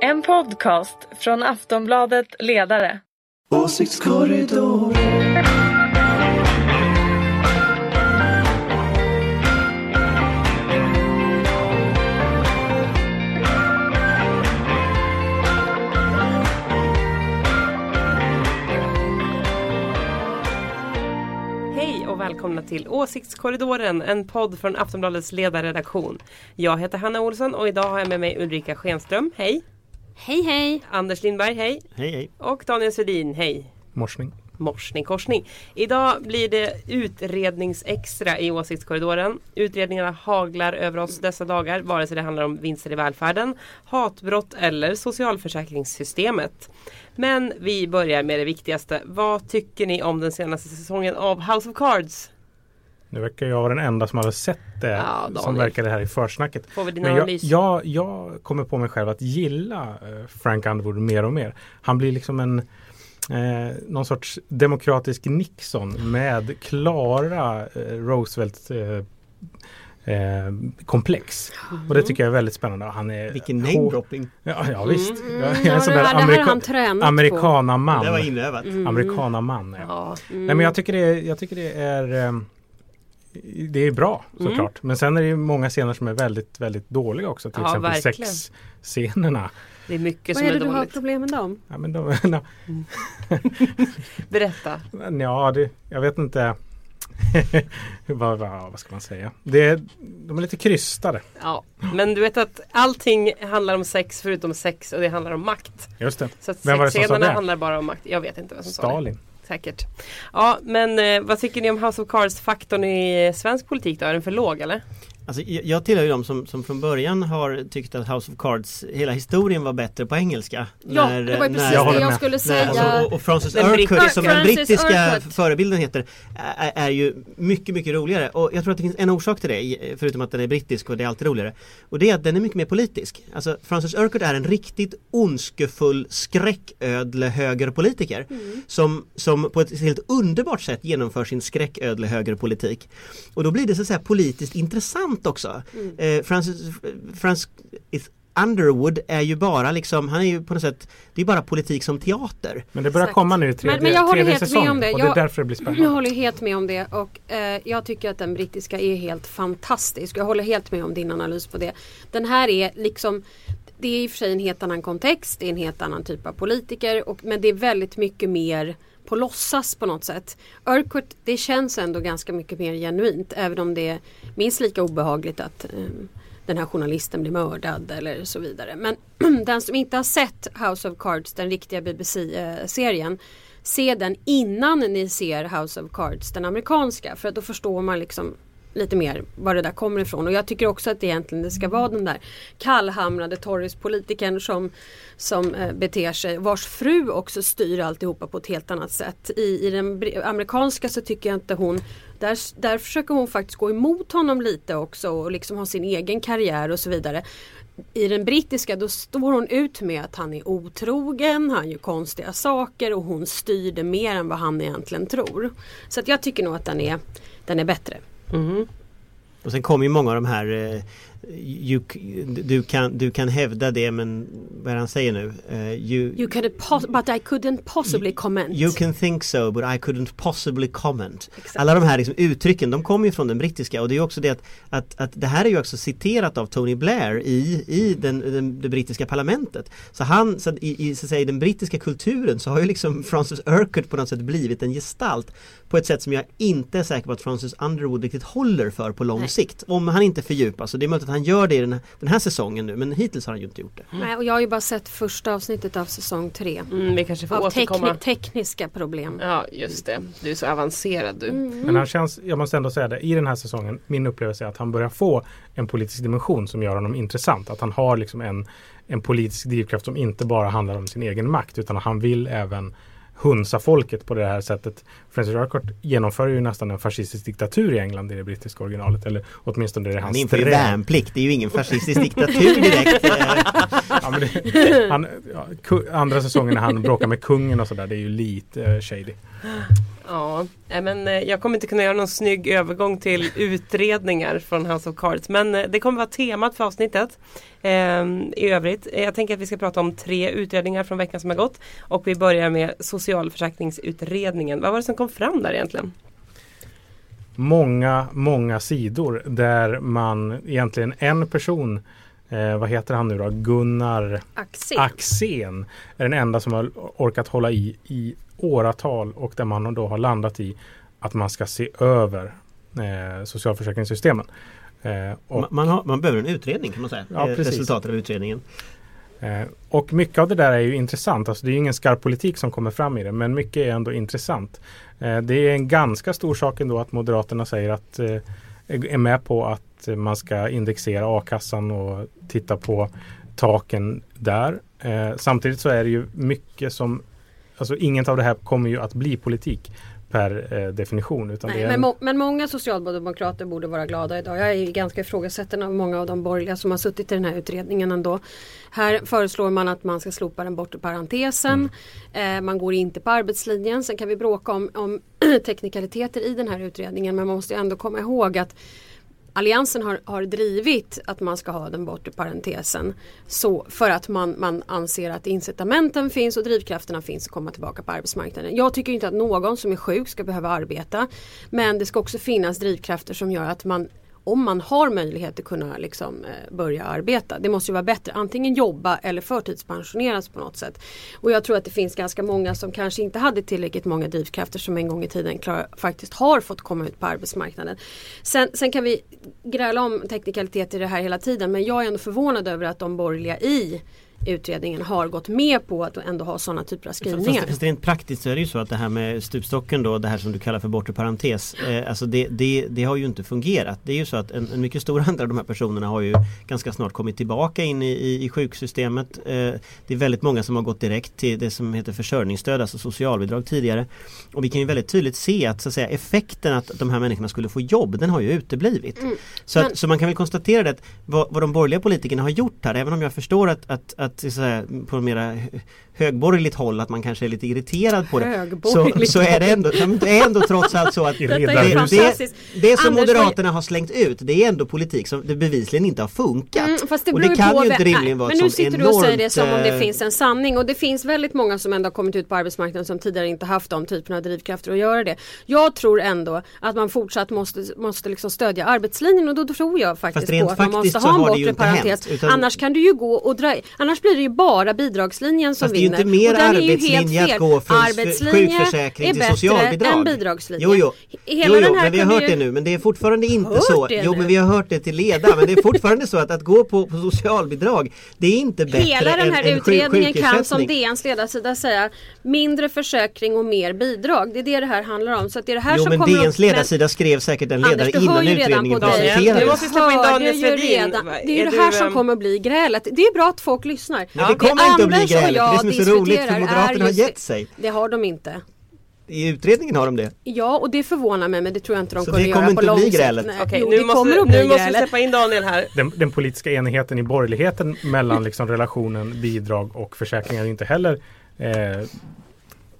En podcast från Aftonbladet Ledare. Åsiktskorridoren. Hej och välkomna till Åsiktskorridoren, en podd från Aftonbladets ledarredaktion. Jag heter Hanna Olsson och idag har jag med mig Ulrika Schenström, hej! Hej hej! Anders Lindberg, hej! Hej hej. Och Daniel Svedin, hej! Morsning. Morsning korsning. Idag blir det utredningsextra i åsiktskorridoren. Utredningarna haglar över oss dessa dagar, vare sig det handlar om vinster i välfärden, hatbrott eller socialförsäkringssystemet. Men vi börjar med det viktigaste. Vad tycker ni om den senaste säsongen av House of Cards? Nu verkar jag vara den enda som har sett det Ja, som verkade här i försnacket. Får vi din Men jag, jag, jag kommer på mig själv att gilla eh, Frank Underwood mer och mer. Han blir liksom en eh, någon sorts demokratisk Nixon med klara eh, Roosevelt eh, eh, komplex. Och det tycker jag är väldigt spännande. Han är Vilken namedropping. Ja, ja visst. Mm, Jag är Ja, en sån det, där amerika- amerikanaman. Det var inövat. Amerikanaman. Ja. Ja, Nej men jag tycker det, är- jag tycker det är eh, Det är bra Mm. såklart. Men sen är det ju många scener som är väldigt, väldigt dåliga också. Till Ja, exempel verkligen. sexscenerna. det är mycket Vad som är är, det du har dåligt. problem med dem? Ja, men de, na, Berätta. ja, det, jag vet inte. vad, vad, vad ska man säga? Det, de är lite krystade. Ja, men du vet att allting handlar om sex förutom sex och det handlar om makt. Just det. Så att Vem var det som sa det? handlar bara om makt. Jag vet inte vem som sa det. Säkert. Ja, men eh, vad tycker ni om House of Cards-faktorn i eh, svensk politik då? Är den för låg eller? Alltså, jag tillhör ju de som, som från början har tyckt att House of Cards, hela historien var bättre på engelska. Ja, När- det var när- precis Jag det jag skulle säga. alltså, och, och Francis Den Urquhart som den brittiska Urquhart. förebilden heter är, är ju mycket mycket roligare och jag tror att det finns en orsak till det förutom att den är brittisk och det är alltid roligare och det är att den är mycket mer politisk. Alltså Francis Urquhart är en riktigt ondskefull skräcködle högerpolitiker som, som på ett helt underbart sätt genomför sin skräcködle högerpolitik. Och då blir det så att säga politiskt intressant också. Eh, Francis, Francis Underwood är ju bara liksom, han är ju på något sätt, det är bara politik som teater. Men det börjar Exakt. komma nu i tredje, Men- men jag håller tredje helt med säsongen. om det. Och det är Jag- därför det blir Jag spännande. håller helt med om det och eh, jag tycker att den brittiska är helt fantastisk. Jag håller helt med om din analys på det. Den här är liksom det är i och för sig en helt annan kontext, det är en helt annan typ av politiker och, men det är väldigt mycket mer på låtsas på något sätt. Urquhart, det känns ändå ganska mycket mer genuint även om det är minst lika obehagligt att eh, den här journalisten blir mördad eller så vidare. Men den som inte har sett House of Cards, den riktiga BBC-serien, eh, se den innan ni ser House of Cards, den amerikanska. För att då förstår man liksom lite mer var det där kommer ifrån. Och jag tycker också att det egentligen det ska vara den där kallhamrade Tories-politikern som, som eh, beter sig, vars fru också styr alltihopa på ett helt annat sätt. I, i den amerikanska så tycker jag inte hon där, där försöker hon faktiskt gå emot honom lite också och liksom ha sin egen karriär och så vidare. I den brittiska då står hon ut med att han är otrogen, han gör konstiga saker och hon styr det mer än vad han egentligen tror. Så att jag tycker nog att den är, den är bättre. Mm. Och sen kommer ju många av de här eh, you, du, kan, du kan hävda det men vad är han säger nu? Eh, you, You pos- but I couldn't possibly comment. You can think so but I couldn't possibly comment. Exakt. Alla de här liksom uttrycken de kommer ju från den brittiska och det är också det att, att, att det här är ju också citerat av Tony Blair i, i den, den, det brittiska parlamentet. Så han, så i, i, så säga, i den brittiska kulturen så har ju liksom Francis Urquhart på något sätt blivit en gestalt på ett sätt som jag inte är säker på att Francis Underwood riktigt håller för på lång Nej. sikt. Om han inte fördjupas. Och det är möjligt att han gör det i den här, den här säsongen nu men hittills har han ju inte gjort det. Nej, och jag har ju bara sett första avsnittet av säsong tre. Mm, vi kanske får Av återkomma. tekni- tekniska problem. Ja, just det. Du är så avancerad du. Men han känns, jag måste ändå säga det, i den här säsongen, min upplevelse är att han börjar få en politisk dimension som gör honom intressant. Att han har liksom en, en politisk drivkraft som inte bara handlar om sin egen makt utan han vill även hunsa folket på det här sättet. Francis Urquhart genomför ju nästan en fascistisk diktatur i England i det brittiska originalet. Eller åtminstone det är Han hans inför ju värnplikt, det är ju ingen fascistisk diktatur direkt. Ja, det, han, ja, andra säsongen när han bråkar med kungen och sådär, det är ju lite eh, shady. Ja, men eh, jag kommer inte kunna göra någon snygg övergång till utredningar från House of Cards. Men eh, det kommer vara temat för avsnittet. Ehm, I övrigt, eh, jag tänker att vi ska prata om tre utredningar från veckan som har gått. Och vi börjar med socialförsäkringsutredningen. Vad var det som kom fram där egentligen? Många, många sidor där man egentligen en person Eh, vad heter han nu då? Gunnar Axel. Axén är den enda som har orkat hålla i i åratal och där man då har landat i att man ska se över eh, socialförsäkringssystemen. Eh, och, Man, man, har, man behöver en utredning kan man säga. Ja, Eh, precis. Resultatet av utredningen. eh, och mycket av det där är ju intressant. Alltså det är ju ingen skarp politik som kommer fram i det men mycket är ändå intressant. Eh, det är en ganska stor sak ändå att Moderaterna säger att eh, är med på att man ska indexera a-kassan och titta på taken där. Eh, samtidigt så är det ju mycket som Alltså inget av det här kommer ju att bli politik per eh, definition. Utan Nej, är men, en, må, men många socialdemokrater borde vara glada idag. Jag är ganska ifrågasätten av många av de borgerliga som har suttit i den här utredningen ändå. Här föreslår man att man ska slopa den bortre parentesen. Eh, man går inte på arbetslinjen. Sen kan vi bråka om, om teknikaliteter i den här utredningen men man måste ändå komma ihåg att Alliansen har, har drivit att man ska ha den bortre parentesen så för att man, man anser att incitamenten finns och drivkrafterna finns att komma tillbaka på arbetsmarknaden. Jag tycker inte att någon som är sjuk ska behöva arbeta men det ska också finnas drivkrafter som gör att man om man har möjlighet att kunna liksom, eh, börja arbeta. Det måste ju vara bättre antingen jobba eller förtidspensioneras på något sätt. Och jag tror att det finns ganska många som kanske inte hade tillräckligt många drivkrafter som en gång i tiden klar, faktiskt har fått komma ut på arbetsmarknaden. Sen, sen kan vi gräla om teknikalitet i det här hela tiden men jag är ändå förvånad över att de borgerliga i utredningen har gått med på att ändå ha sådana typer av skrivningar. Fast, fast rent praktiskt så är det ju så att det här med stupstocken då, det här som du kallar för bortre parentes, eh, alltså det, det, det har ju inte fungerat. Det är ju så att en, en mycket stor andel av de här personerna har ju ganska snart kommit tillbaka in i, i, i sjuksystemet. Eh, det är väldigt många som har gått direkt till det som heter försörjningsstöd, alltså socialbidrag tidigare. Och vi kan ju väldigt tydligt se att, så att säga, effekten att de här människorna skulle få jobb, den har ju uteblivit. Mm. Så, Men- att, så man kan väl konstatera det att vad, vad de borgerliga politikerna har gjort här, även om jag förstår att, att, att att säga, på mera hö- högborgerligt håll att man kanske är lite irriterad på det. Så, så är det ändå, det är ändå trots allt så att det, det, det som Anders, Moderaterna har slängt ut det är ändå politik som det bevisligen inte har funkat. Mm, fast det och det kan ju inte rimligen vara Men ett nu sitter du och säger det som om det eh, finns en sanning och det finns väldigt många som ändå har kommit ut på arbetsmarknaden som tidigare inte haft de typerna av drivkrafter att göra det. Jag tror ändå att man fortsatt måste, måste liksom stödja arbetslinjen och då tror jag faktiskt på att man måste ha en bortre parentes. hänt, utan- Annars kan du ju gå och dra Annars blir det ju bara bidragslinjen som Fast det är ju vinner. inte mer Och den är ju helt arbetslinje att gå från Arbetslinje sjukförsäkring är till socialbidrag. än bidragslinje. Jo, jo. Hela jo, jo den här men vi har hört ju- det nu men det är fortfarande inte så. Jo nu? men vi har hört det till leda men det är fortfarande så att, att gå på, på socialbidrag det är inte bättre Hela den här än, än utredningen kan som. DNs ledarsida säga mindre försäkring och mer bidrag. Det är det det här handlar om. Så att det är det här Jo som men kommer DNs upp- men- ledarsida skrev säkert en ledare Anders, du innan utredningen presenterades. måste vi släppa in Daniel. Va- Det är ju det här du, som kommer att bli grälet. Det är bra att folk lyssnar. Men det kommer inte att bli grälet, det är det som är så roligt för diskuterar Moderaterna har gett sig. Det har de inte. I utredningen har de det. Ja och det förvånar mig men det tror jag inte de Så kommer det göra kommer på inte lång bli sikt. grälet? Nej. Okej, jo, nu det måste, kommer att bli nu måste vi grälet. släppa in Daniel här. den, den politiska enigheten i borgerligheten mellan liksom relationen bidrag och försäkringar är inte heller eh,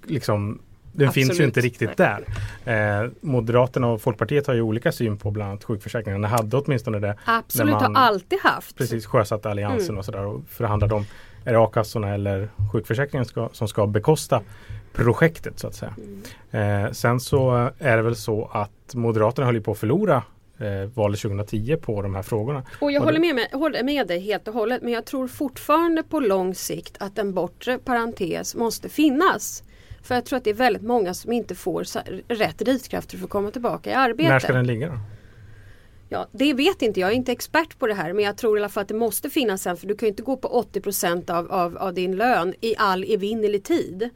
liksom den finns ju inte riktigt där. Eh, Moderaterna och Folkpartiet har ju olika syn på bland annat sjukförsäkringarna. Hade åtminstone det Absolut, man har alltid haft. precis sjösatte alliansen Mm. och sådär och förhandlade om är det a-kassorna eller sjukförsäkringen ska, som ska bekosta projektet så att säga. Mm. Eh, sen så är det väl så att Moderaterna höll ju på att förlora eh, valet 2010 på de här frågorna. Och jag Och håller med, med, håller med dig helt och hållet men jag tror fortfarande på lång sikt att en bortre parentes måste finnas. För jag tror att det är väldigt många som inte får rätt drivkrafter för att komma tillbaka i arbete. När ska den ligga då? Ja, det vet inte jag, jag är inte expert på det här men jag tror i alla fall att det måste finnas en för du kan ju inte gå på 80% av, av, av din lön i all evinnerlig tid.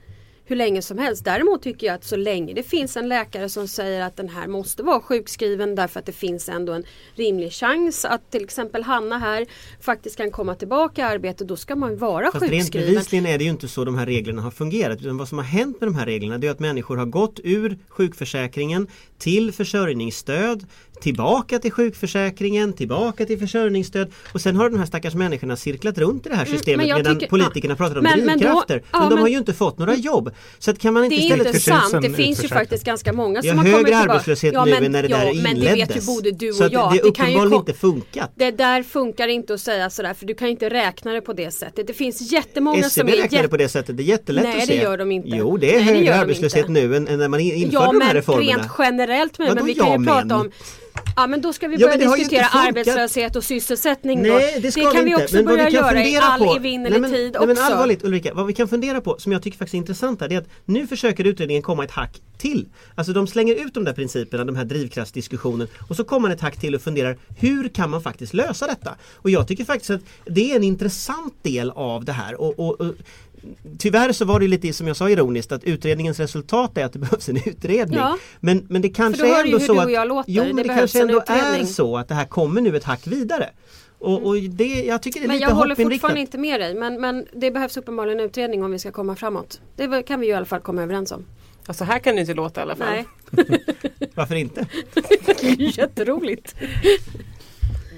Hur länge som helst. Däremot tycker jag att så länge det finns en läkare som säger att den här måste vara sjukskriven därför att det finns ändå en rimlig chans att till exempel Hanna här faktiskt kan komma tillbaka i arbete. Då ska man vara Fast rent sjukskriven. bevisligen är det ju inte så de här reglerna har fungerat. Utan vad som har hänt med de här reglerna det är att människor har gått ur sjukförsäkringen till försörjningsstöd tillbaka till sjukförsäkringen, tillbaka till försörjningsstöd och sen har de här stackars människorna cirklat runt i det här systemet Mm, men jag medan tycker- politikerna pratar om men- men då- drivkrafter. Men, ja, de har men- ju inte fått några jobb. Så att kan man inte Det är inte sant. Det finns ju faktiskt ganska många som har har kommit högre tillbaka. arbetslöshet ja, nu men, än när det ja, där Men det vet ju inleddes. både du Så och att jag. det Det kan ju uppenbarligen kom- inte funkat. Det där funkar inte att säga sådär för du kan inte räkna det på det sättet. Det finns jättemånga som SCB är räknar det på det sättet, det är jättelätt Nej, att det se. gör de inte. Jo, det är Nej, det högre arbetslöshet nu än, när man införde Ja de här men reformerna. rent generellt med, Vadå men vi kan ja, ju prata men? om Ja men då ska vi Ja, börja men det inte diskutera arbetslöshet och sysselsättning Nej, det ska kan vi vi inte. också Men börja vi kan göra i all på, evinnerlig nej, men, tid nej, men också. allvarligt Ulrika, vad vi kan fundera på som jag tycker faktiskt är intressant här, det är att nu försöker utredningen komma ett hack till. Alltså de slänger ut de där principerna, de här drivkraftsdiskussionen och så kommer man ett hack till och funderar hur kan man faktiskt lösa detta? Och jag tycker faktiskt att det är en intressant del av det här och, och, och Tyvärr så var det lite som jag sa ironiskt att utredningens resultat är att det behövs en utredning. Ja. Men, men det kanske är ändå så att. Jo Det men det kanske ändå är så att det här kommer nu ett hack vidare. Och, och det, jag tycker det är Men lite jag håller fortfarande inte med dig. Men, men det behövs uppenbarligen en utredning om vi ska komma framåt. Det kan vi ju i alla fall komma överens om. Ja, så här kan det inte låta i alla fall. Nej, Varför inte? jätteroligt.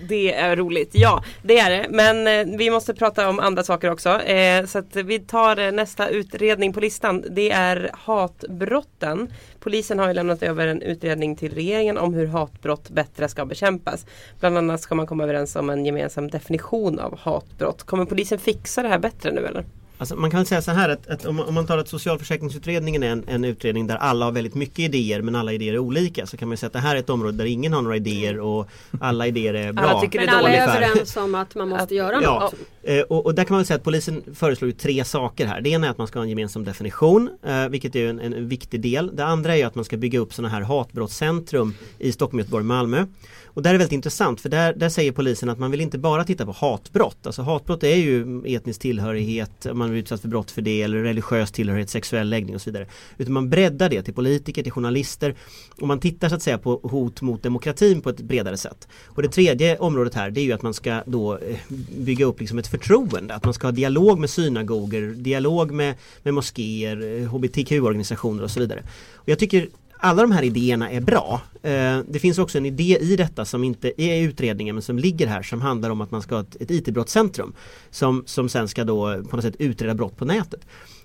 Det är roligt, ja det är det. Men eh, vi måste prata om andra saker också. Eh, så att vi tar eh, nästa utredning på listan. Det är hatbrotten. Polisen har ju lämnat över en utredning till regeringen om hur hatbrott bättre ska bekämpas. Bland annat ska man komma överens om en gemensam definition av hatbrott. Kommer polisen fixa det här bättre nu eller? Alltså man kan säga så här att, att om, om man tar att socialförsäkringsutredningen är en, en utredning där alla har väldigt mycket idéer men alla idéer är olika så kan man säga att det här är ett område där ingen har några idéer och alla idéer är bra. Alla tycker det Men är alla är ungefär. överens om att man måste Att- göra Ja, något. eh, och, och där kan man väl säga att polisen föreslår ju tre saker här. Det ena är att man ska ha en gemensam definition, eh, vilket är en, en, viktig del. Det andra är att man ska bygga upp sådana här hatbrottscentrum i Stockholm, Göteborg och Malmö. Och där är det väldigt intressant för där, där säger polisen att man vill inte bara titta på hatbrott. Alltså hatbrott är ju etnisk tillhörighet, om man är utsatt för brott för det eller religiös tillhörighet, sexuell läggning och så vidare. Utan man breddar det till politiker, till journalister och man tittar så att säga på hot mot demokratin på ett bredare sätt. Och det tredje området här det är ju att man ska då eh, bygga upp liksom ett förtroende. Att man ska ha dialog med synagoger, dialog med, med moskéer, eh, hbtq-organisationer och så vidare. Och jag tycker alla de här idéerna är bra. Eh, det finns också en idé i detta som inte är i utredningen men som ligger här som handlar om att man ska ha ett, ett IT-brottscentrum som, som sen ska då på något sätt utreda brott på nätet.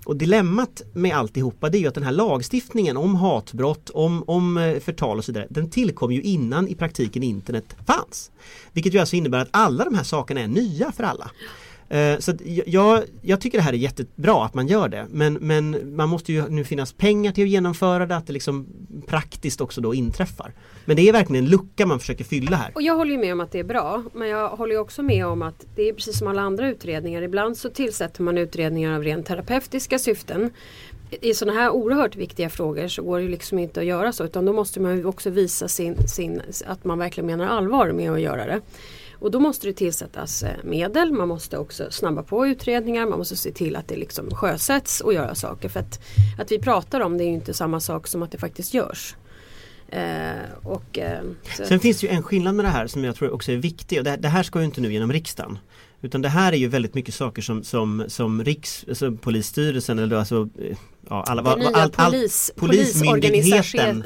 Och dilemmat med alltihopa det är ju att den här lagstiftningen om hatbrott, om, om eh, förtal och så vidare, den tillkom ju innan i praktiken internet fanns. Vilket ju alltså innebär att alla de här sakerna är nya för alla. Eh, så jag- jag, jag tycker det här är jättebra att man gör det men, men man måste ju nu finnas pengar till att genomföra det, att det liksom praktiskt också då inträffar. Men det är verkligen en lucka man försöker fylla här. Och jag håller ju med om att det är bra. Men jag håller ju också med om att det är precis som alla andra utredningar. Ibland så tillsätter man utredningar av rent terapeutiska syften. I sådana här oerhört viktiga frågor så går det ju liksom inte att göra så. Utan då måste man ju också visa sin, sin, att man verkligen menar allvar med att göra det. Och då måste det tillsättas eh, medel, man måste också snabba på utredningar, man måste se till att det liksom sjösätts och göra saker. För att, att vi pratar om det är ju inte samma sak som att det faktiskt görs. Eh, och, eh, Sen finns det ju en skillnad med det här som jag tror också är viktig och det, det här ska ju inte nu genom riksdagen. Utan det här är ju väldigt mycket saker som, som, som Riks, alltså eller alltså eh, ja, alla, Den nya allt- polis, polismyndigheten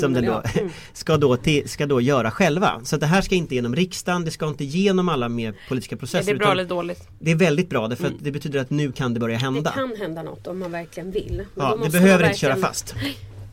som den då. Mm. ska då, till, ska då göra själva. Så det här ska inte genom riksdagen, det ska inte genom alla mer politiska Är processer. det bra eller dåligt? det är väldigt bra därför Mm. att det betyder att nu kan det börja Det hända. kan hända något om man verkligen vill. Men ja, det behöver man inte köra verkligen- fast.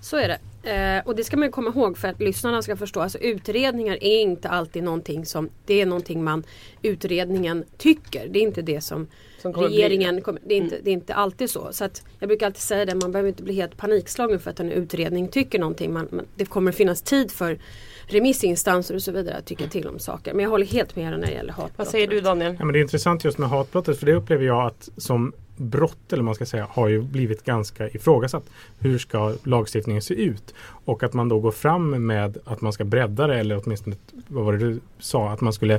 Så är det. Eh, och det ska man ju komma ihåg för att lyssnarna ska förstå. Alltså utredningar är inte alltid någonting som Det är någonting man Utredningen tycker. Det är inte det som Som kommer bli- regeringen kommer, det, är inte, det är inte alltid så. så att jag brukar alltid säga det, man behöver inte bli helt panikslagen för att en utredning tycker någonting. Man, man, det kommer finnas tid för remissinstanser och så vidare att tycka till om saker. Men jag håller helt med er när det gäller hatbrott. Vad säger du Daniel? Ja, men det är intressant just med hatbrottet för det upplever jag att som brott eller man ska säga har ju blivit ganska ifrågasatt. Hur ska lagstiftningen se ut? Och att man då går fram med att man ska bredda det eller åtminstone vad var det du sa att man skulle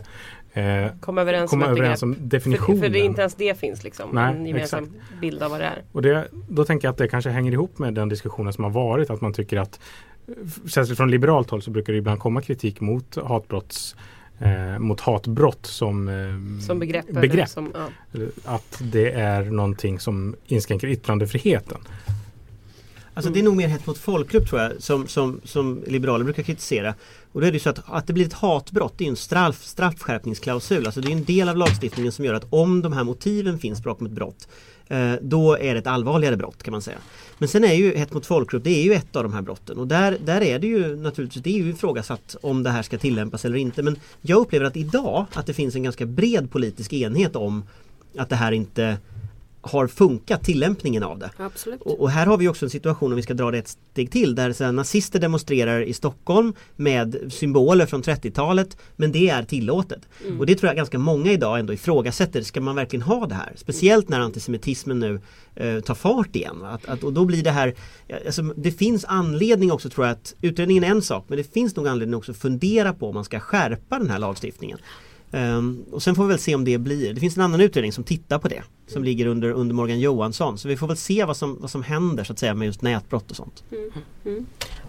eh, Komma överens komma om överens om definitionen. För, för det inte ens det finns liksom. Nej, en gemensam exakt. bild av vad det är. Och det, då tänker jag att det kanske hänger ihop med den diskussionen som har varit. Att man tycker att Särskilt från liberalt håll så brukar det ibland komma kritik mot hatbrotts eh, mot hatbrott som, eh, Som begrepp. begrepp. Som, ja. Eller Att det är någonting som inskränker yttrandefriheten. Alltså det är nog mer hets mot folkgrupp tror jag som, som, som liberaler brukar kritisera. Och då är det ju så att, att det blir ett hatbrott, det är en straff, straffskärpningsklausul. Alltså det är en del av lagstiftningen som gör att om de här motiven finns bakom ett brott eh, Eh, då är det ett allvarligare brott kan man säga. Men sen är ju hets mot folkgrupp, det är ju ett av de här brotten och där, där är det ju naturligtvis, det är ju ifrågasatt om det här ska tillämpas eller inte. Men jag upplever att idag att det finns en ganska bred politisk enhet om att det här inte har funkat, tillämpningen av det. Och, och här har vi också en situation om vi ska dra det ett steg till där så nazister demonstrerar i Stockholm med symboler från 30-talet men det är tillåtet. Och det tror jag ganska många idag ändå ifrågasätter. Ska man verkligen ha det här? Speciellt när antisemitismen nu eh, tar fart igen. Att, att, och då blir det här alltså, Det finns anledning också tror jag att utredningen är en sak men det finns nog anledning också att fundera på om man ska skärpa den här lagstiftningen. Ehm, och sen får vi väl se om det blir. Det finns en annan utredning som tittar på det. Som ligger under, under Morgan Johansson. Så vi får väl se vad som, vad som händer så att säga med just nätbrott och sånt.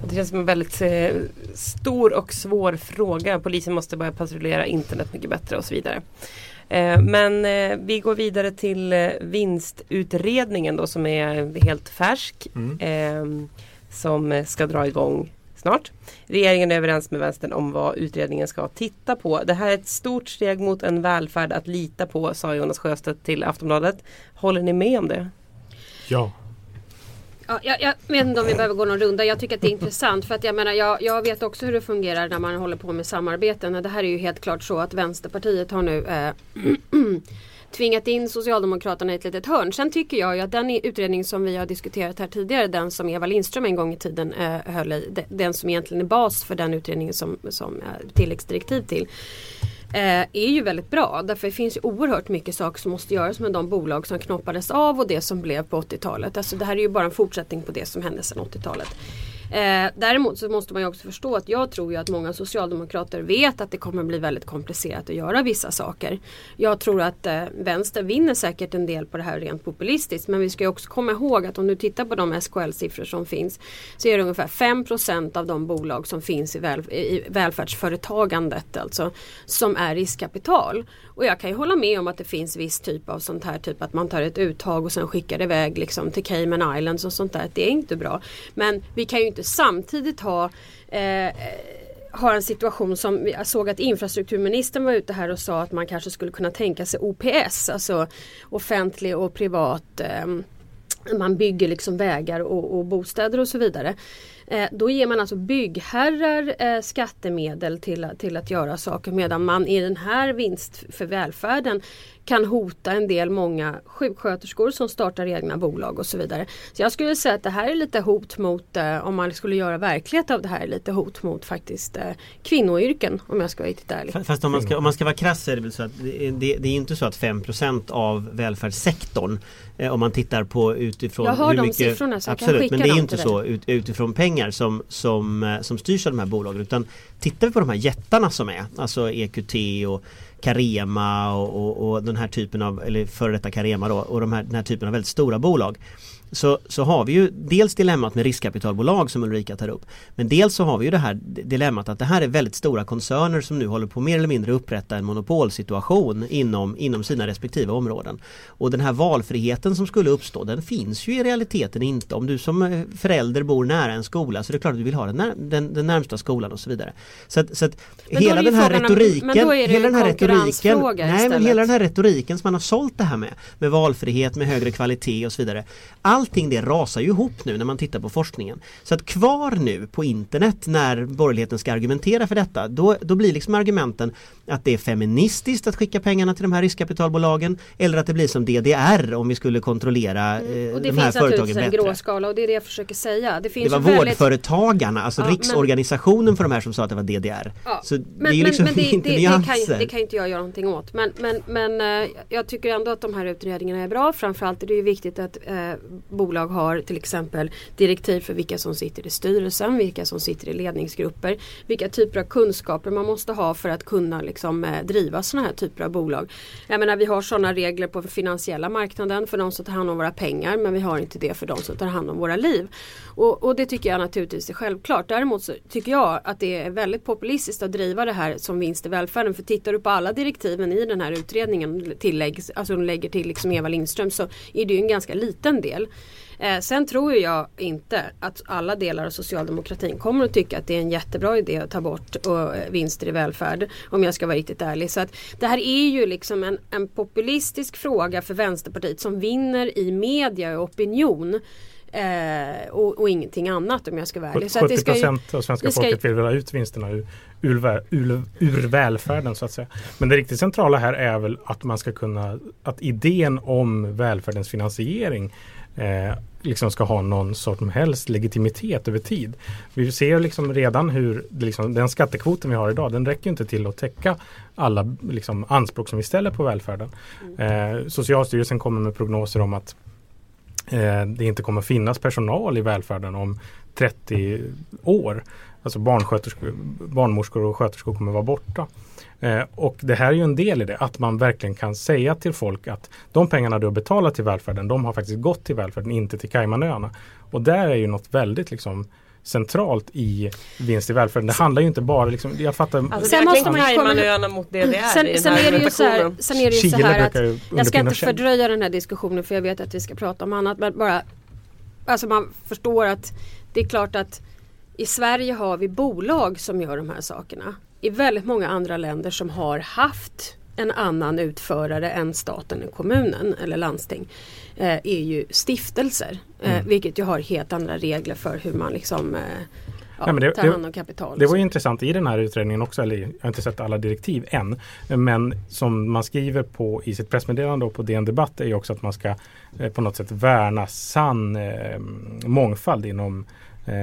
Och Det känns som en väldigt eh, stor och svår fråga. Polisen måste börja patrullera internet mycket bättre och så vidare. Eh, men eh, vi går vidare till eh, vinstutredningen då som är helt färsk. Mm. Eh, som ska dra igång snart. Regeringen är överens med vänstern om vad utredningen ska titta på. Det här är ett stort steg mot en välfärd att lita på sa Jonas Sjöstedt till Aftonbladet. Håller ni med om det? Ja. Ja, jag, jag vet inte om vi behöver gå någon runda. Jag tycker att det är intressant för att jag menar jag, jag vet också hur det fungerar när man håller på med samarbeten. Det här är ju helt klart så att Vänsterpartiet har nu eh, tvingat in Socialdemokraterna i ett litet hörn. Sen tycker jag ju att den utredning som vi har diskuterat här tidigare, den som Eva Lindström en gång i tiden eh, höll i, de- den som egentligen är bas för den utredningen som, som eh, tilläggsdirektiv till eh, är ju väldigt bra. Därför det finns ju oerhört mycket saker som måste göras med de bolag som knoppades av och det som blev på 80-talet. Alltså det här är ju bara en fortsättning på det som hände sedan 80-talet. Eh, däremot så måste man ju också förstå att jag tror ju att många socialdemokrater vet att det kommer bli väldigt komplicerat att göra vissa saker. Jag tror att eh, vänster vinner säkert en del på det här rent populistiskt men vi ska ju också komma ihåg att om du tittar på de SKL-siffror som finns så är det ungefär 5% av de bolag som finns i, väl, i välfärdsföretagandet alltså som är riskkapital. Och jag kan ju hålla med om att det finns viss typ av sånt här typ att man tar ett uttag och sen skickar det iväg liksom till Cayman Islands och sånt där. Det är inte bra. Men vi kan ju inte samtidigt ha eh, har en situation som jag såg att infrastrukturministern var ute här och sa att man kanske skulle kunna tänka sig OPS, alltså offentlig och privat eh, man bygger liksom vägar och, och bostäder och så vidare. Eh, då ger man alltså byggherrar eh, skattemedel till, till att göra saker medan man i den här vinst för välfärden kan hota en del många sjuksköterskor som startar egna bolag och så vidare. Så jag skulle säga att det här är lite hot mot, eh, om man skulle göra verklighet av det här, lite hot mot faktiskt eh, kvinnoyrken om jag ska vara riktigt ärlig. Fa- Fast om man ska, om man ska vara krass är det väl så att det, är- det, det är inte så att 5% av välfärdssektorn eh, om man tittar på utifrån Jag har hur de mycket, siffrorna, så jag kan Absolut, skicka men det är inte så ut, utifrån pengar som, som, som styrs av de här bolagen utan tittar vi på de här jättarna som är, alltså EQT och Carema och, och, och den här typen av, eller före detta Carema då, och de här, den här typen av väldigt stora bolag så, så har vi ju dels dilemmat med riskkapitalbolag som Ulrika tar upp. Men dels så har vi ju det här dilemmat att det här är väldigt stora koncerner som nu håller på mer eller mindre upprätta en monopolsituation inom, inom sina respektive områden. Och den här valfriheten som skulle uppstå den finns ju i realiteten inte. Om du som eh, förälder bor nära en skola så är det klart att du vill ha den, när, den, den närmsta skolan och så vidare. Så att, så att hela den här om- retoriken, hela en den här retoriken, nej men istället. hela den här retoriken som man har sålt det här med, med valfrihet, med högre kvalitet och så vidare. Allting det rasar ju ihop nu när man tittar på forskningen. Så att kvar nu på internet när borgerligheten ska argumentera för detta, då, då blir liksom argumenten att det är feministiskt att skicka pengarna till de här riskkapitalbolagen eller att det blir som DDR om vi skulle kontrollera eh, Mm. Och det de här finns företagen naturligtvis en bättre. gråskala och det är det jag försöker säga. Det, Det finns var väldigt... vårdföretagarna, alltså Ja, men- riksorganisationen för de här som sa att det var DDR. Ja, Så men, det är ju men, liksom men det, inte det, det, kan, det kan inte jag göra någonting åt. Men, men, men eh, jag tycker ändå att de här utredningarna är bra. Framförallt är det ju viktigt att eh, bolag har till exempel direktiv för vilka som sitter i styrelsen, vilka som sitter i ledningsgrupper, vilka typer av kunskaper man måste ha för att kunna liksom, eh, driva sådana här typer av bolag. Jag menar vi har sådana regler på finansiella marknaden för de som tar hand om våra pengar men vi har inte det för de som tar hand om våra liv. Och, och det tycker jag naturligtvis är självklart. Däremot så tycker jag att det är väldigt populistiskt att driva det här som vinst i välfärden. För tittar du på alla direktiven i den här utredningen, tilläggs, alltså de lägger till liksom Eva Lindström så är det ju en ganska liten del. Eh, sen tror jag inte att alla delar av socialdemokratin kommer att tycka att det är en jättebra idé att ta bort och, eh, vinster i välfärd. Om jag ska vara riktigt ärlig. Så att det här är ju liksom en, en populistisk fråga för Vänsterpartiet som vinner i media och opinion. Eh, och, och, ingenting annat om jag ska vara ärlig. 70 procent av svenska ska, folket vill väl ha ut vinsterna ur, ur, ur, ur, välfärden så att säga. Men det riktigt centrala här är väl att man ska kunna, att idén om välfärdens finansiering eh, liksom ska ha någon sorts helst legitimitet över tid. Vi ser liksom redan hur liksom, den skattekvoten vi har idag den räcker inte till att täcka alla liksom, anspråk som vi ställer på välfärden. Eh, Socialstyrelsen kommer med prognoser om att eh, det inte kommer finnas personal i välfärden om 30 år. Alltså barnmorskor och sköterskor kommer vara borta. Eh, och det här är ju en del i det, att man verkligen kan säga till folk att de pengarna du har betalat till välfärden, de har faktiskt gått till välfärden, inte till Caymanöarna. Och där är ju något väldigt liksom centralt i vinst i välfärden. Det handlar ju inte bara liksom, jag fattar. Alltså, sen måste man Caymanöarna mot DDR sen, i sen är det ju så här, sen är det ju så här att jag ska inte fördröja den här diskussionen för jag vet att vi ska prata om annat men bara Alltså man förstår att det är klart att i Sverige har vi bolag som gör de här sakerna i väldigt många andra länder som har haft en annan utförare än staten, kommunen eller landsting eh, är ju stiftelser. Eh, mm. Vilket ju har helt andra regler för hur man liksom eh, ja, Nej, det, tar hand om kapital. Det var intressant i den här utredningen också, eller jag har inte sett alla direktiv än. Men som man skriver på i sitt pressmeddelande och på DN Debatt är ju också att man ska eh, på något sätt värna sann eh, mångfald inom eh,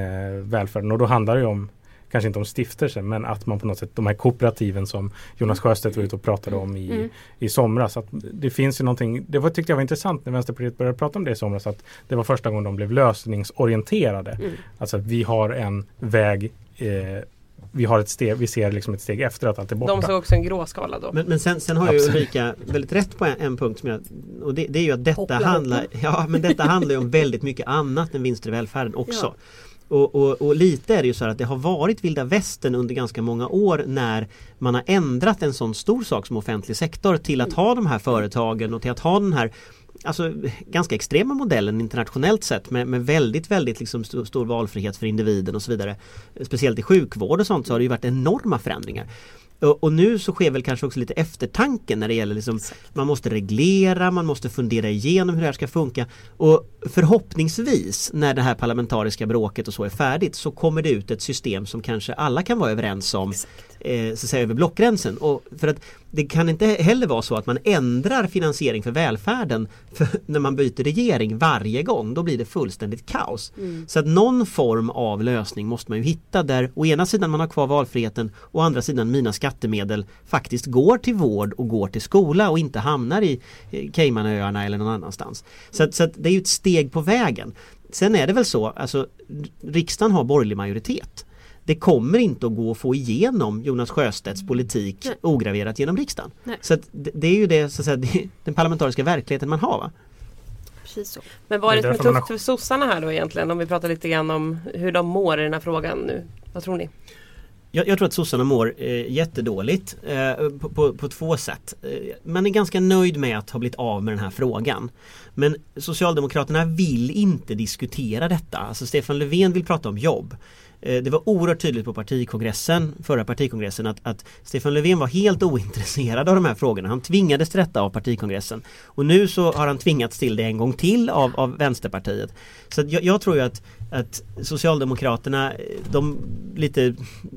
välfärden. Och då handlar det om kanske inte om stiftelser men att man på något sätt, de här kooperativen som Jonas Sjöstedt var ute och pratade om i, mm. i somras. Att det finns ju någonting, det var, tyckte jag var intressant när Vänsterpartiet började prata om det i somras att det var första gången de blev lösningsorienterade. Mm. Alltså att vi har en väg eh, vi har ett steg, vi ser liksom ett steg efter att allt är borta. De såg också en gråskala då. Men, men sen, sen har ju Ulrika väldigt rätt på en, en punkt som jag, och det, det, är ju att detta handlar, ja, men detta handlar om väldigt mycket annat än vinster i välfärden också. Ja. Och, och, och, lite är det ju så att det har varit vilda västern under ganska många år när man har ändrat en sån stor sak som offentlig sektor till att ha de här företagen och till att ha den här Alltså ganska extrema modellen internationellt sett med, med väldigt väldigt liksom stor, stor valfrihet för individen och så vidare. Speciellt i sjukvård och sånt så har det ju varit enorma förändringar. Och, och, nu så sker väl kanske också lite eftertanke när det gäller liksom, man måste reglera, man måste fundera igenom hur det här ska funka. Och förhoppningsvis när det här parlamentariska bråket och så är färdigt så kommer det ut ett system som kanske alla kan vara överens om eh, så att säga, över blockgränsen. Och för att det kan inte heller vara så att man ändrar finansiering för välfärden för när man byter regering varje gång. Då blir det fullständigt kaos. Mm. Så att någon form av lösning måste man ju hitta där å ena sidan man har kvar valfriheten och å andra sidan mina skattemedel faktiskt går till vård och går till skola och inte hamnar i Caymanöarna eller någon annanstans. Så, att, så att det är ju ett steg på vägen. Sen är det väl så, alltså riksdagen har borgerlig majoritet det kommer inte att gå att få igenom Jonas Sjöstedts politik Nej. ograverat genom riksdagen. Nej. Så det, det, är ju det, så att säga, det, den parlamentariska verkligheten man har. Va? Så. Men vad är det som är tufft för sossarna här då egentligen? Om vi pratar lite grann om hur de mår i den här frågan nu. Vad tror ni? Jag, jag tror att sossarna mår eh, jättedåligt eh, på, på, på, två sätt. Eh, man är ganska nöjd med att ha blivit av med den här frågan. Men Socialdemokraterna vill inte diskutera detta. Alltså Stefan Löfven vill prata om jobb. Eh, det var oerhört tydligt på partikongressen, förra partikongressen att, att, Stefan Löfven var helt ointresserad av de här frågorna. Han tvingades till detta av partikongressen. Och nu så har han tvingats till det en gång till av, av Vänsterpartiet. Så jag, jag tror ju att att Socialdemokraterna de lite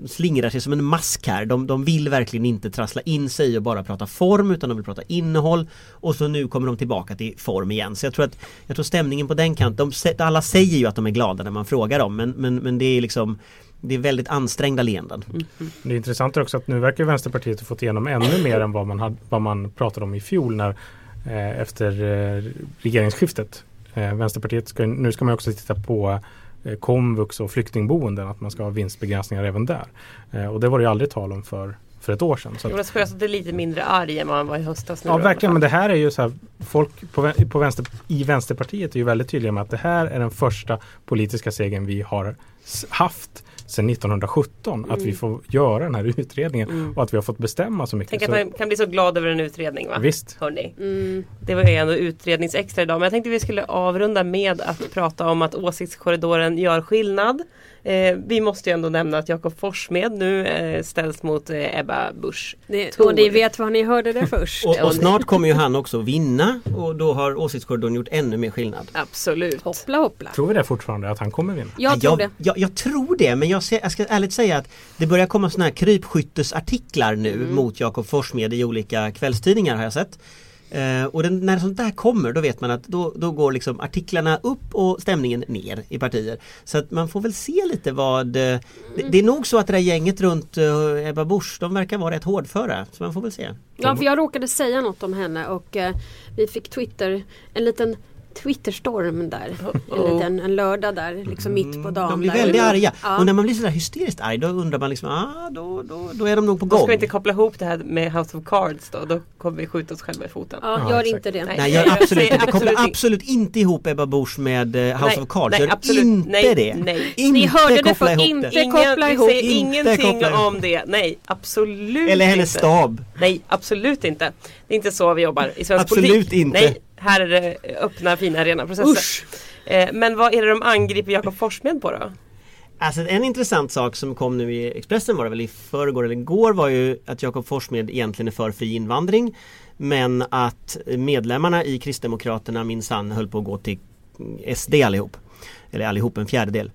slingrar sig som en mask här. De, de vill verkligen inte trassla in sig och bara prata form utan de vill prata innehåll. Och så nu kommer de tillbaka till form igen. Så jag tror att jag tror stämningen på den kanten, de, alla säger ju att de är glada när man frågar dem men, men, men det är liksom det är väldigt ansträngda leenden. Mm. Det är intressant också att nu verkar Vänsterpartiet ha fått igenom ännu mer än vad man, hade, vad man pratade om i fjol när, eh, efter eh, regeringsskiftet. Eh, Vänsterpartiet ska, nu ska man också titta på eh, komvux och flyktingboenden, att man ska ha vinstbegränsningar även där. Eh, och det var det ju aldrig tal om för, för ett år sedan. Så Jonas Sjöstedt är lite mindre arg än vad han var i höstas. Nu Ja verkligen, men det här är ju så här, folk på, på vänster, i Vänsterpartiet är ju väldigt tydliga med att det här är den första politiska segern vi har haft sedan 1917. Att vi får göra den här utredningen Mm. och att vi har fått bestämma så mycket. Tänk att man kan bli så glad över en utredning va? Visst. Hörrni. Mm. Det var ju ändå utredningsextra idag men jag tänkte vi skulle avrunda med att prata om att åsiktskorridoren gör skillnad. Eh, vi måste ju ändå nämna att Jakob Forssmed nu eh, ställs mot eh, Ebba Busch. Och ni vet var ni hörde det först. Och, och snart kommer ju han också vinna och då har åsiktskorridoren gjort ännu mer skillnad. Absolut. Hoppla hoppla. Tror vi det fortfarande att han kommer vinna? Jag tror det. Jag, jag tror det men jag, ser, jag ska ärligt säga att det börjar komma sådana här krypskyttesartiklar nu Mm. mot Jakob Forssmed i olika kvällstidningar har jag sett. Eh, och den, när sånt där kommer då vet man att då, då går liksom artiklarna upp och stämningen ner i partier. Så att man får väl se lite vad eh, det, det är nog så att det där gänget runt eh, Ebba Busch de verkar vara rätt hårdföra. Så man får väl se. Ja, för jag råkade säga något om henne och eh, vi fick Twitter, en liten Twitterstorm där. En liten en lördag där, liksom mitt på dagen. Mm, De blir där. väldigt arga. Ja. Och när man blir sådär hysteriskt arg då undrar man liksom, ah, då, då, då är de nog på Då gång. ska vi inte koppla ihop det här med House of Cards då. Då kommer vi skjuta oss själva i foten. Ja, Ja, gör exakt. inte det. Nej. Nej, gör Jag absolut inte. Koppla absolut absolut inte ihop Ebba Busch med eh, House Nej, of Cards. nej, Gör absolut. inte Nej, det. nej. Inte Ni hörde det för ihop inte. det. koppla ihop. Inte ingenting koppla ihop. om det. Nej, absolut Eller hennes inte. stab. Nej, absolut inte. Det är inte så vi jobbar i svensk Absolut politik. inte. Nej, här är det öppna fina rena processer. Usch! Eh, men vad är det de angriper Jakob Forssmed på då? Alltså en intressant sak som kom nu i Expressen var det väl i förrgår eller igår var ju att Jakob Forssmed egentligen är för fri invandring men att medlemmarna i Kristdemokraterna minsann höll på att gå till SD allihop. Eller allihop, en fjärdedel.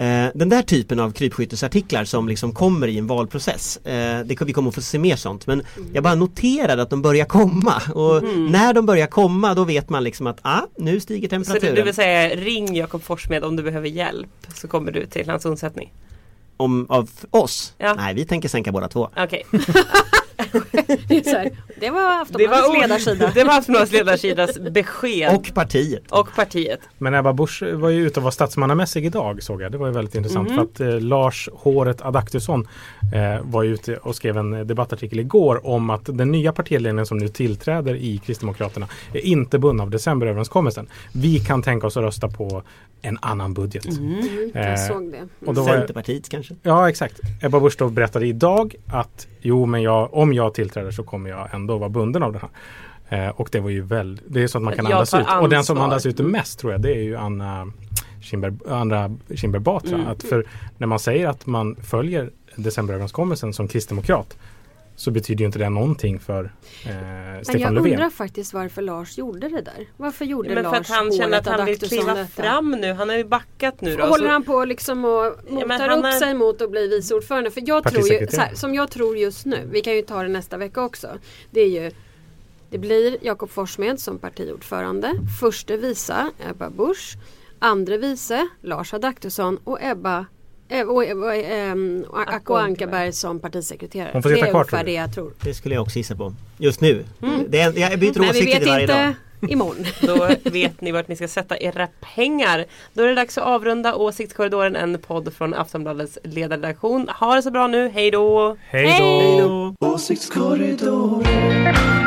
Eh, Den där typen av krypskyttesartiklar som liksom kommer i en valprocess eh, det, Vi kommer att få se mer sånt men jag bara noterade att de börjar komma och när de börjar komma då vet man liksom att ah, nu stiger Så du, temperaturen. vill säga ring Jakob Forssmed om du behöver hjälp så kommer du till hans undsättning. Om, av oss? Ja. Nej vi tänker sänka båda två. Okej. Det, här, det var Det Aftonbladets var ledarsida. Det var Aftonbladets ledarsidas besked. Och partiet. och partiet. Men Ebba Busch var ju ute och var statsmannamässig idag såg jag. Det var ju väldigt intressant Mhm. för att eh, Lars Håret Adaktusson eh, var ju ute och skrev en debattartikel igår om att den nya partiledningen som nu tillträder i Kristdemokraterna är inte bunden av decemberöverenskommelsen. Vi kan tänka oss att rösta på en annan budget. Mm, Eh, jag såg det. Och då var, Centerpartiet kanske? ja exakt. Ebba Busch berättade idag att jo men jag, om jag tillträder så kommer jag ändå vara bunden av den här. Eh, och det var ju väl, det är så att man kan Jag andas ut. Och den som ansvar. andas ut mest tror jag det är ju Anna Kinberg, Anna Kinberg Batra. Mm. Att för när man säger att man följer decemberöverenskommelsen som kristdemokrat så betyder ju inte det någonting för eh, Men Stefan jag Löfven. undrar faktiskt varför Lars gjorde det där. Varför gjorde Men för Lars att han känner att han vill kliva detta? fram nu. Han har ju backat nu då. Håller Så- han på liksom och men motar han upp är- sig mot att bli vice ordförande? För jag tror ju, här, som jag tror just nu, vi kan ju ta det nästa vecka också. Det är ju Det blir Jakob Forssmed som partiordförande. Förste vice Ebba Busch. Andre vice Lars Adaktusson och Ebba eh, och, och, ehm, Acko Ankarberg som partisekreterare. Hon får det sitta kvar, tror du? det jag tror. Det skulle jag också gissa på. Just nu. Det är, jag byter Men vi åsikter vet dag. inte imorgon. Då vet ni vart ni ska sätta era pengar. Då är det dags att avrunda Åsiktskorridoren, en podd från Aftonbladets ledarredaktion. Ha det så bra nu, hej då! Hej då! Hej då! Åsiktskorridoren